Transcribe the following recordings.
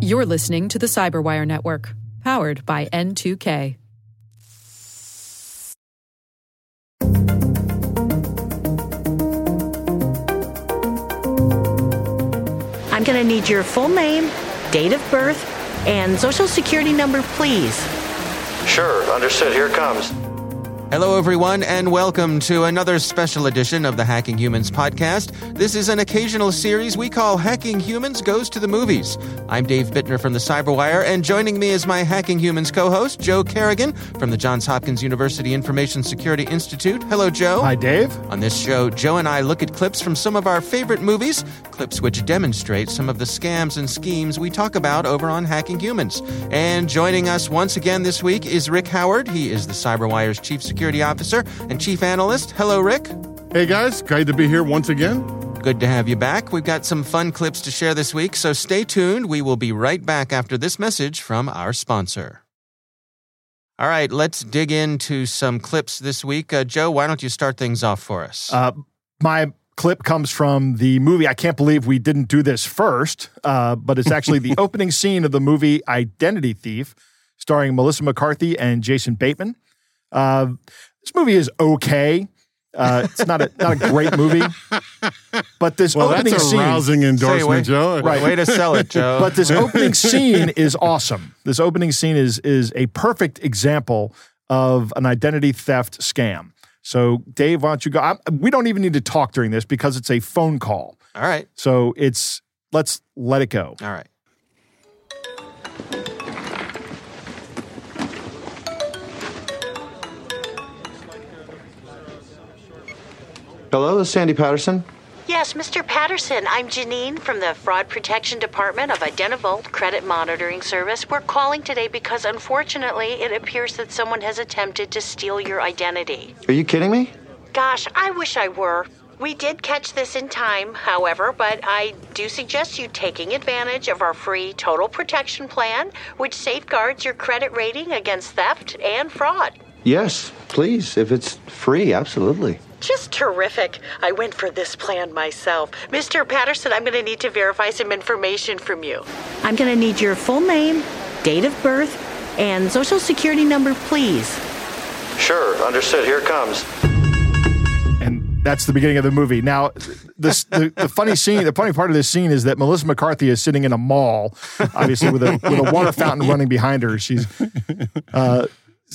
You're listening to the Cyberwire Network, powered by N2K. I'm going to need your full name, date of birth, and social security number, please. Sure, understood. Here it comes. Hello, everyone, and welcome to another special edition of the Hacking Humans podcast. This is an occasional series we call Hacking Humans Goes to the Movies. I'm Dave Bittner from the Cyberwire, and joining me is my Hacking Humans co host, Joe Carrigan from the Johns Hopkins University Information Security Institute. Hello, Joe. Hi, Dave. On this show, Joe and I look at clips from some of our favorite movies, clips which demonstrate some of the scams and schemes we talk about over on Hacking Humans. And joining us once again this week is Rick Howard. He is the Cyberwire's Chief Security Officer and Chief Analyst. Hello, Rick. Hey, guys. Great to be here once again. Good to have you back. We've got some fun clips to share this week, so stay tuned. We will be right back after this message from our sponsor. All right, let's dig into some clips this week. Uh, Joe, why don't you start things off for us? Uh, my clip comes from the movie. I can't believe we didn't do this first, uh, but it's actually the opening scene of the movie Identity Thief, starring Melissa McCarthy and Jason Bateman. Uh, this movie is okay. Uh, it's not a not a great movie, but this well, opening that's a scene, rousing endorsement, way, Joe. Right, way to sell it, Joe. but this opening scene is awesome. This opening scene is is a perfect example of an identity theft scam. So, Dave, why don't you go? I, we don't even need to talk during this because it's a phone call. All right. So it's let's let it go. All right. Hello, this is Sandy Patterson. Yes, Mr. Patterson, I'm Janine from the Fraud Protection Department of Identivolt Credit Monitoring Service. We're calling today because unfortunately it appears that someone has attempted to steal your identity. Are you kidding me? Gosh, I wish I were. We did catch this in time, however, but I do suggest you taking advantage of our free total protection plan, which safeguards your credit rating against theft and fraud. Yes, please. If it's free, absolutely. Just terrific. I went for this plan myself. Mr. Patterson, I'm going to need to verify some information from you. I'm going to need your full name, date of birth, and social security number, please. Sure, understood. Here it comes. And that's the beginning of the movie. Now, this the, the funny scene, the funny part of this scene is that Melissa McCarthy is sitting in a mall, obviously with a with a water fountain running behind her. She's uh,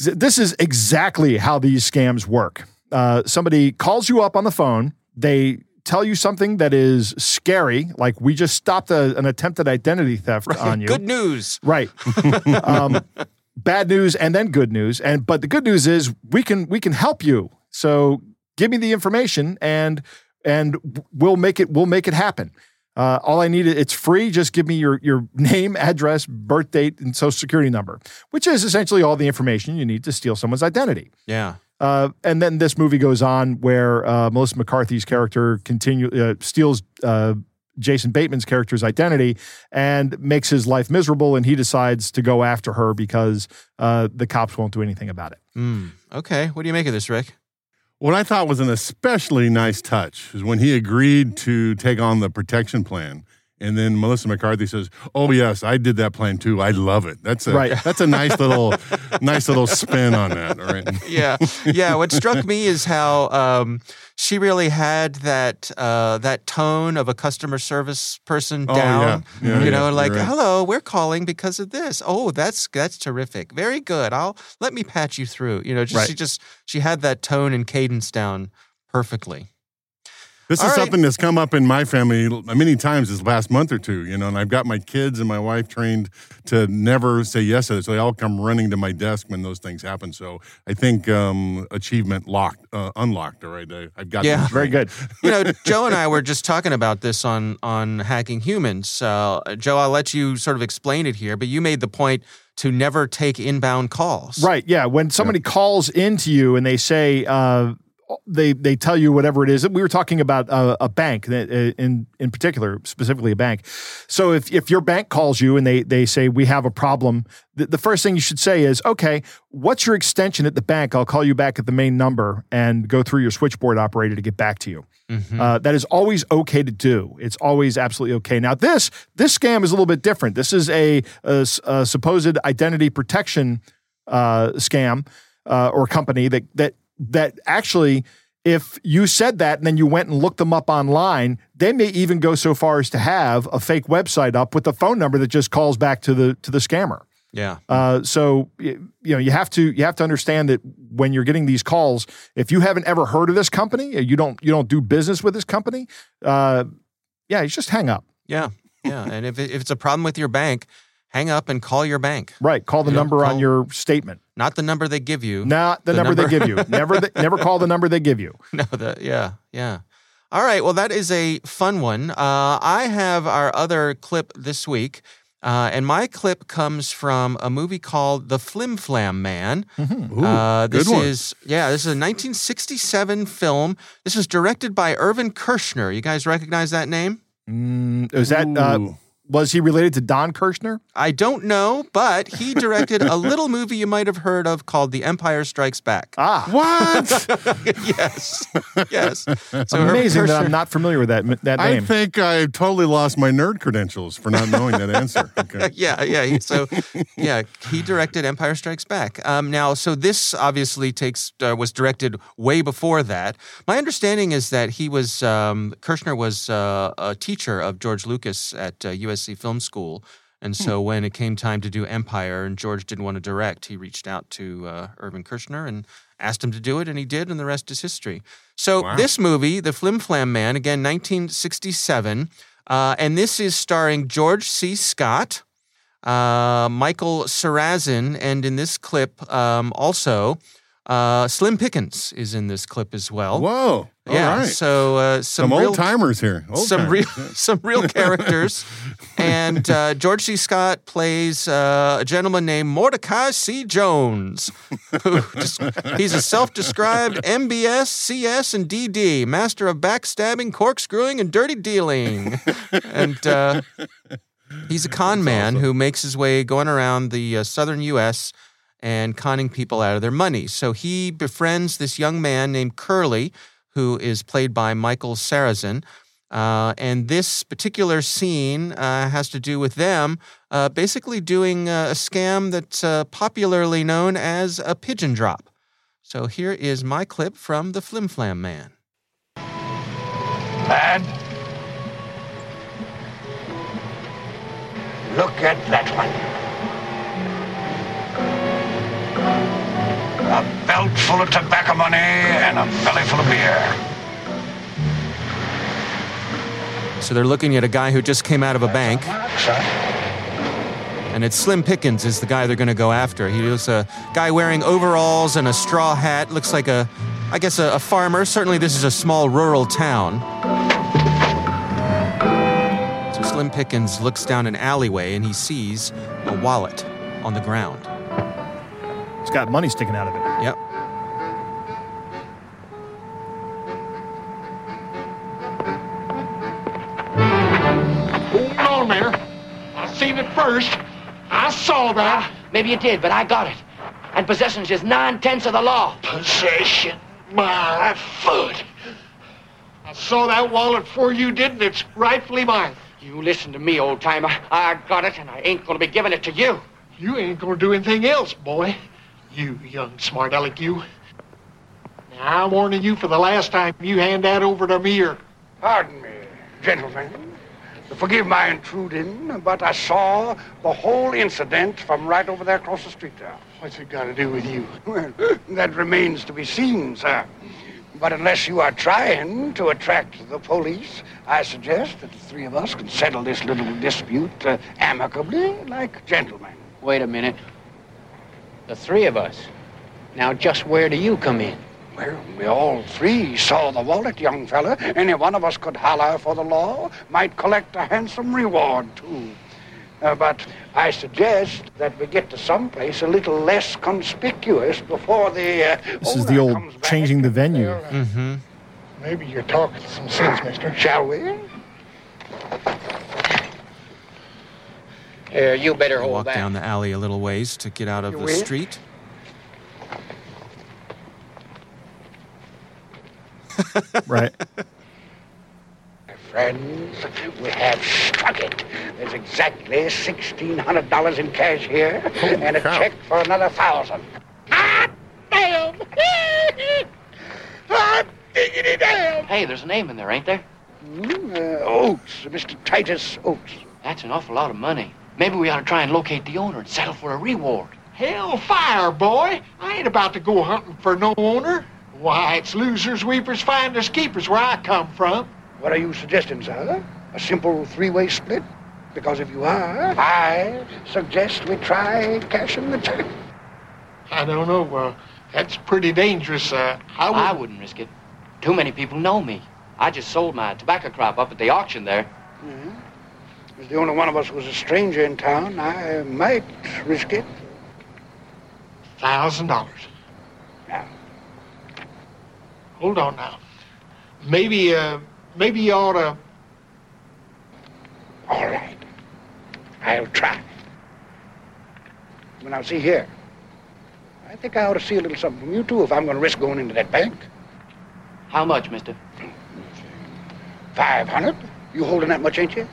this is exactly how these scams work. Uh, somebody calls you up on the phone. They tell you something that is scary, like we just stopped a, an attempted identity theft right. on you. Good news. Right. um, bad news and then good news. And but the good news is we can we can help you. So give me the information and and we'll make it we'll make it happen. Uh, all I need it's free. Just give me your your name, address, birth date, and social security number, which is essentially all the information you need to steal someone's identity. Yeah. Uh, and then this movie goes on where uh, Melissa McCarthy's character continue uh, steals uh, Jason Bateman's character's identity and makes his life miserable, and he decides to go after her because uh, the cops won't do anything about it. Mm. Okay, what do you make of this, Rick? What I thought was an especially nice touch is when he agreed to take on the protection plan. And then Melissa McCarthy says, "Oh yes, I did that plan too. I love it. That's a right. that's a nice little nice little spin on that. All right. yeah, yeah. What struck me is how um, she really had that uh, that tone of a customer service person Oh, down. yeah. Yeah, you know, yeah, like, right. "Hello, we're calling because of this. Oh, that's that's terrific. Very good. I'll let me patch you through." You know, just, Right. she just she had that tone and cadence down perfectly. This All is right. something that's come up in my family many times this last month or two, you know, and I've got my kids and my wife trained to never say yes to it. So they all come running to my desk when those things happen. So I think um, achievement locked, uh, unlocked. All right. I, I've got Yeah. Very good. you know, Joe and I were just talking about this on on hacking humans. Uh, Joe, I'll let you sort of explain it here, but you made the point to never take inbound calls. Right. Yeah. When somebody calls into you and they say, uh, they they tell you whatever it is. We were talking about a, a bank uh, in in particular, specifically a bank. So if if your bank calls you and they they say we have a problem, the, the first thing you should say is, okay, what's your extension at the bank? I'll call you back at the main number and go through your switchboard operator to get back to you. Uh, that is always okay to do. It's always absolutely okay. Now this this scam is a little bit different. This is a supposed identity protection uh, scam uh, or company that that that actually, if you said that and then you went and looked them up online, they may even go so far as to have a fake website up with a phone number that just calls back to the to the scammer. Yeah. Uh, so you know you have to you have to understand that when you're getting these calls, if you haven't ever heard of this company, you don't you don't do business with this company, uh, yeah, you just hang up. Yeah. Yeah. and if, it, if it's a problem with your bank, hang up and call your bank, Right, call the number on your statement, not the number they give you. not the, The number, number- they give you. Never the, never call the number they give you. No, the, yeah, yeah. All right. Well, that is a fun one. Uh, I have our other clip this week, uh, and my clip comes from a movie called The Flim Flam Man. Mm-hmm. Ooh, Uh, this good one. is yeah, this is a 1967 film. This was directed by Irvin Kershner. You guys recognize that name? Mm, is that uh, Ooh. Was he related to Don Kirshner? I don't know, but he directed a little movie you might have heard of called The Empire Strikes Back. Ah, What? yes, yes. So Irvin amazing that I'm not familiar with that that name. I think I totally lost my nerd credentials for not knowing that answer. Okay. yeah, yeah. So, yeah, he directed Empire Strikes Back. Um, now, so this obviously takes uh, was directed way before that. My understanding is that he was um, Kershner was uh, a teacher of George Lucas at uh, USC Film School, and so when it came time to do Empire, and George didn't want to direct, he reached out to uh, Irvin Kershner and asked him to do it, and he did, and the rest is history. So Wow. this movie, The Flim Flam Man, again, 1967, uh, and this is starring George C. Scott uh, Michael Sarrazin, and in this clip um, also uh, Slim Pickens is in this clip as well. Whoa. All yeah, right. so uh, some, Some real old timers here. Old some timers. real some real characters, and uh, George C. Scott plays uh, a gentleman named Mordecai C. Jones. Who just, he's a self-described MBS, CS, and DD, master of backstabbing, corkscrewing, and dirty dealing, and. Uh, He's a con man who makes his way going around the uh, southern U.S. and conning people out of their money. So he befriends this young man named Curly, who is played by Michael Sarrazin. Uh, and this particular scene uh, has to do with them uh, basically doing uh, a scam that's uh, popularly known as a pigeon drop. So here is my clip from the Flim Flam Man. Lad, look at that one. Belt full of tobacco money and a belly full of beer. So they're looking at a guy who just came out of a bank. And it's Slim Pickens is the guy they're going to go after. He was a guy wearing overalls and a straw hat. Looks like a, I guess, a, a farmer. Certainly, this is a small rural town. So Slim Pickens looks down an alleyway and he sees a wallet on the ground. It's got money sticking out of it. Yep. Hold on there. I seen it first. I saw that. Maybe you did, but I got it. And possession's just nine tenths of the law. Possession. My foot. I saw that wallet before you did, and it's rightfully mine. You listen to me, old timer. I got it, and I ain't gonna be giving it to you. You ain't gonna do anything else, boy. You young smart aleck, you. Now, I'm warning you for the last time you hand that over to me or pardon me, gentlemen. Forgive my intruding, but I saw the whole incident from right over there across the street there. what's it got to do with you? Well, that remains to be seen, sir. But unless you are trying to attract the police, I suggest that the three of us can settle this little dispute uh, amicably, like gentlemen. Wait a minute. The three of us. Now, just where do you come in? Well, we all three saw the wallet, young fella. Any one of us could holler for the law, might collect a handsome reward, too. Uh, but I suggest that we get to some place a little less conspicuous before the. Uh, This is the old changing the venue. Mm-hmm. Maybe you're talking some sense, mister. Shall we? Here, you better hold Walk back. down the alley a little ways to get out of You the will? street. Right. My friends, we have struck it. There's exactly $1,600 in cash here and a cow. check for another thousand. Hot damn! Hot diggity damn! Hey, there's a name in there, ain't there? Hmm, uh, Oakes, Mr. Titus Oakes. That's an awful lot of money. Maybe we ought to try and locate the owner and settle for a reward. Hellfire, boy. I ain't about to go hunting for no owner. Why, it's losers, weepers, finders, keepers where I come from. What are you suggesting, sir? A simple three-way split? Because if you are, I suggest we try cashing the check. I don't know. Uh, that's pretty dangerous. Uh, I would. I wouldn't risk it. Too many people know me. I just sold my tobacco crop up at the auction there. If the only one of us was a stranger in town, I might risk it. Thousand dollars. Now, Hold on now. Maybe, uh, maybe you ought to. all right. I'll try. Well, now, see here. I think I ought to see a little something from you, too, if I'm going to risk going into that bank. How much, mister? 500? You holding that much, ain't you?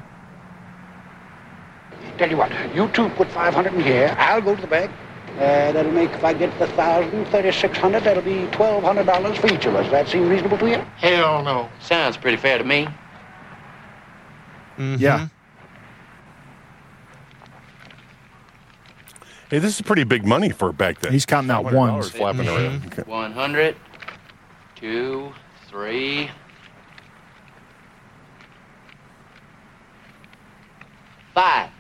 Tell you what, you two put 500 in here. I'll go to the bank. Uh, that'll make, if I get the thousand, 3600 that'll be $1,200 for each of us. That seem reasonable to you? Hell no. Sounds pretty fair to me. Mhm. Yeah. Hey, this is pretty big money for back then. He's counting out $500 ones. flapping around. Okay. 100, two, three, five.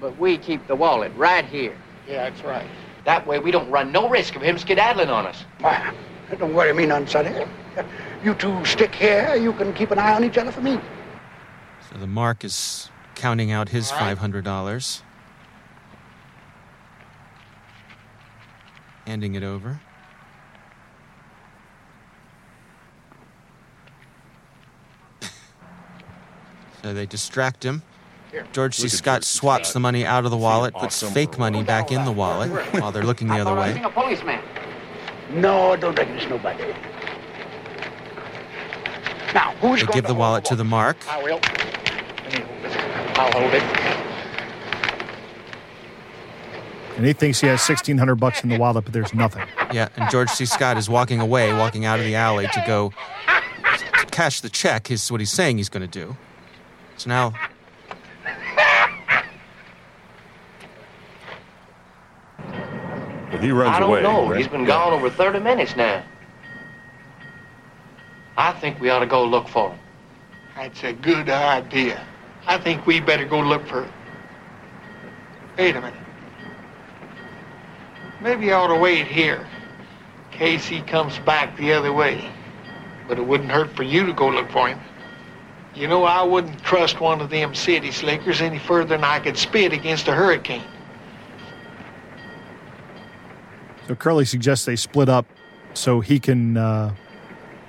But we keep the wallet right here. Yeah, that's right. That way we don't run no risk of him skedaddling on us. Why, don't worry me none, Sonny. You two stick here. You can keep an eye on each other for me. So the Mark is counting out his All right. five hundred dollars, handing it over. so they distract him. George C. Scott swaps the money out of the wallet, puts fake money back in the wallet while they're looking the other thought I way. seen a policeman. No, don't reckon it's nobody. Now, who's They going give the hold wallet to the Mark. I will. Let me hold this. I'll hold it. And he thinks he has 1600 bucks in the wallet, but there's nothing. Yeah, and George C. Scott is walking away, walking out of the alley to go cash the check, is what he's saying he's going to do. So now he runs I don't away. know. right? He's been gone over 30 minutes now. I think we ought to go look for him. That's a good idea. I think we better go look for. Him. Wait a minute. Maybe I ought to wait here, in case he comes back the other way. But it wouldn't hurt for you to go look for him. You know, I wouldn't trust one of them city slickers any further than I could spit against a hurricane. So Curly suggests they split up so he can uh,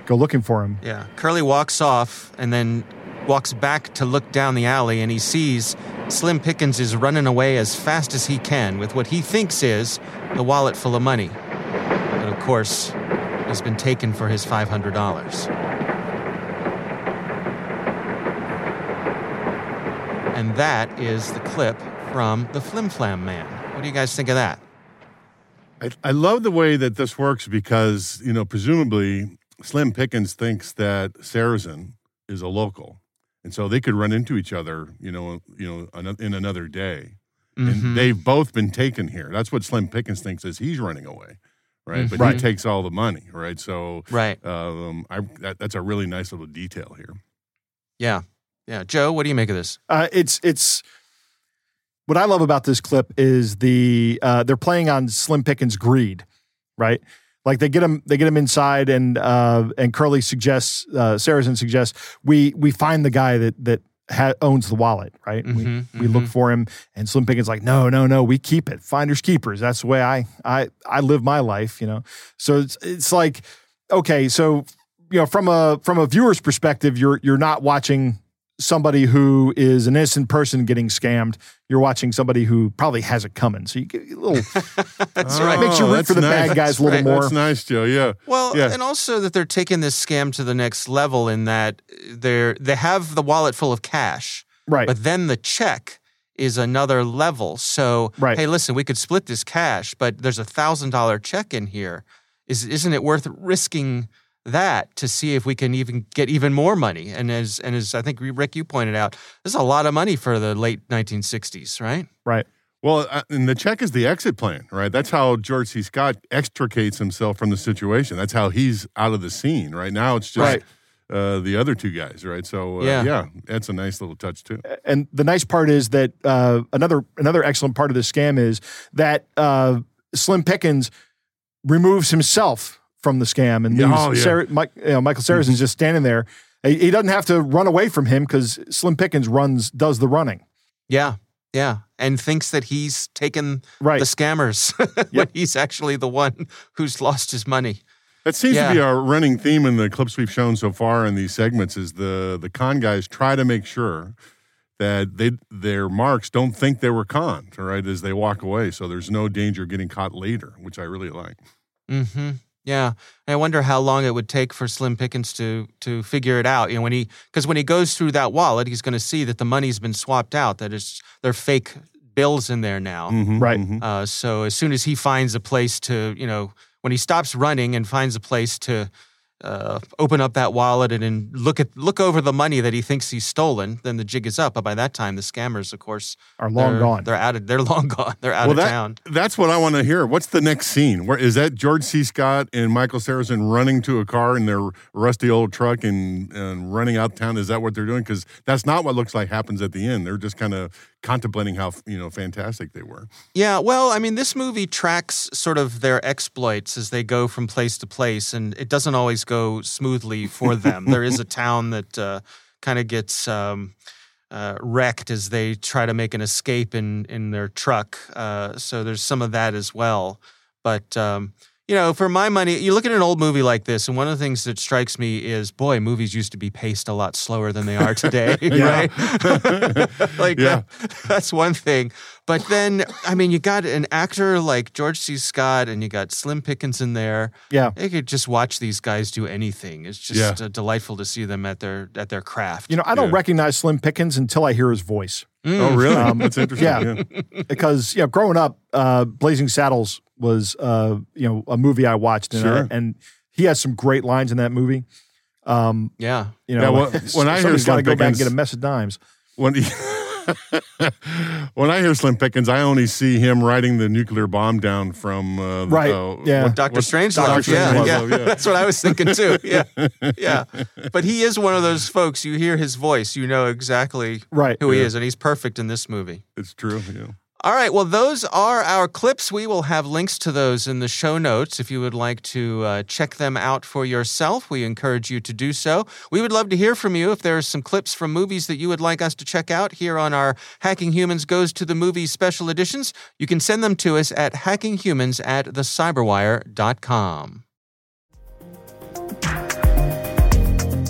go looking for him. Yeah. Curly walks off and then walks back to look down the alley and he sees Slim Pickens is running away as fast as he can with what he thinks is the wallet full of money. But of course, has been taken for his $500. And that is the clip from the Flim Flam Man. What do you guys think of that? I, I love the way that this works because, you know, presumably Slim Pickens thinks that Sarrazin is a local. And so they could run into each other, you know, you know, in another day. Mhm. And they've both been taken here. That's what Slim Pickens thinks is he's running away, right? But Right. he takes all the money, right? So, Right. um, I that, that's a really nice little detail here. Yeah. Yeah. Joe, what do you make of this? Uh, it's it's what I love about this clip is the uh, they're playing on Slim Pickens' greed, right? Like they get him, they get him inside, and uh, and Curly suggests, uh, Sarrazin suggests we we find the guy that that ha- owns the wallet, right? Mhm, we we look mhm. for him, and Slim Pickens like, no, no, no, we keep it. Finders keepers. That's the way I I I live my life, you know. So it's it's like okay, so you know from a from a viewer's perspective, you're you're not watching somebody who is an innocent person getting scammed. You're watching somebody who probably has it coming. So you get a little That's Oh, right. makes you root that's for the nice. bad guys a little right. more. That's nice, Joe. Yeah. Well, Yeah. and also that they're taking this scam to the next level in that they're they have the wallet full of cash, Right. but then the check is another level. So, Right. hey, listen, we could split this cash, but there's a thousand dollar check in here. Is isn't it worth risking that to see if we can even get even more money? And as and as I think Rick you pointed out, this is a lot of money for the late 1960s, right? right. Well, uh, and the check is the exit plan, right? That's how George C. Scott extricates himself from the situation. That's how he's out of the scene. Right now, it's just Right. uh, the other two guys, right? So, uh, Yeah. yeah. that's a nice little touch too. and the nice part is that uh, another another excellent part of the scam is that uh, Slim Pickens removes himself from the scam and Yeah, leaves oh, yeah. Sarah, Mike, you know, Michael Sarrazin's just standing there. He, he doesn't have to run away from him because Slim Pickens runs does the running. Yeah. Yeah. And thinks that he's taken Right. the scammers when Yep. he's actually the one who's lost his money. That seems Yeah. to be our running theme in the clips we've shown so far in these segments. Is the the con guys try to make sure that they their marks don't think they were conned, right? As they walk away, so there's no danger of getting caught later, which I really like. hmm Yeah, I wonder how long it would take for Slim Pickens to to figure it out. You know, when he because when he goes through that wallet, he's going to see that the money's been swapped out. That it's they're fake bills in there now. Mhm, Right. mhm. Uh, so as soon as he finds a place to, you know, when he stops running and finds a place to uh, open up that wallet and, and look at look over the money that he thinks he's stolen, then the jig is up. But by that time, the scammers, of course, Are long they're- gone. They're out of. They're long gone. They're out well, of that, town. that's what I want to hear. What's the next scene? Where is that George C. Scott and Michael Sarrazin running to a car in their rusty old truck and, and running out town? Is that what they're doing? Because that's not what looks like happens at the end. They're just kind of contemplating how you know fantastic they were. Yeah, well, I mean, this movie tracks sort of their exploits as they go from place to place, and it doesn't always go smoothly for them. there is a town that uh, kind of gets um, uh, wrecked as they try to make an escape in in their truck. Uh, so there's some of that as well. But um, you know, for my money, you look at an old movie like this, and one of the things that strikes me is, boy, movies used to be paced a lot slower than they are today, right? like, Yeah. that's one thing. But then, I mean, you got an actor like George C. Scott, and you got Slim Pickens in there. Yeah. You could just watch these guys do anything. It's just Yeah. uh, delightful to see them at their at their craft. You know, I don't Yeah. recognize Slim Pickens until I hear his voice. Oh, really? Um, that's interesting. yeah. yeah. because you know, growing up, uh, Blazing Saddles was uh, you know a movie I watched, and, Sure. and he has some great lines in that movie. Um, yeah. you know, Yeah, well, when I hear somebody's got to go back and get a mess of dimes. When he, when I hear Slim Pickens, I only see him writing the nuclear bomb down from uh, Right, uh, yeah. what- Doctor what- Strangelove. Dr. Yeah, yeah. yeah. That's what I was thinking too. Yeah, yeah. But he is one of those folks. You hear his voice, you know exactly Right. who he is, and he's perfect in this movie. It's true. Yeah. All right. Well, those are our clips. We will have links to those in the show notes if you would like to uh, check them out for yourself. We encourage you to do so. We would love to hear from you if there are some clips from movies that you would like us to check out here on our Hacking Humans Goes to the Movies special editions. You can send them to us at hackinghumans at thecyberwire.com.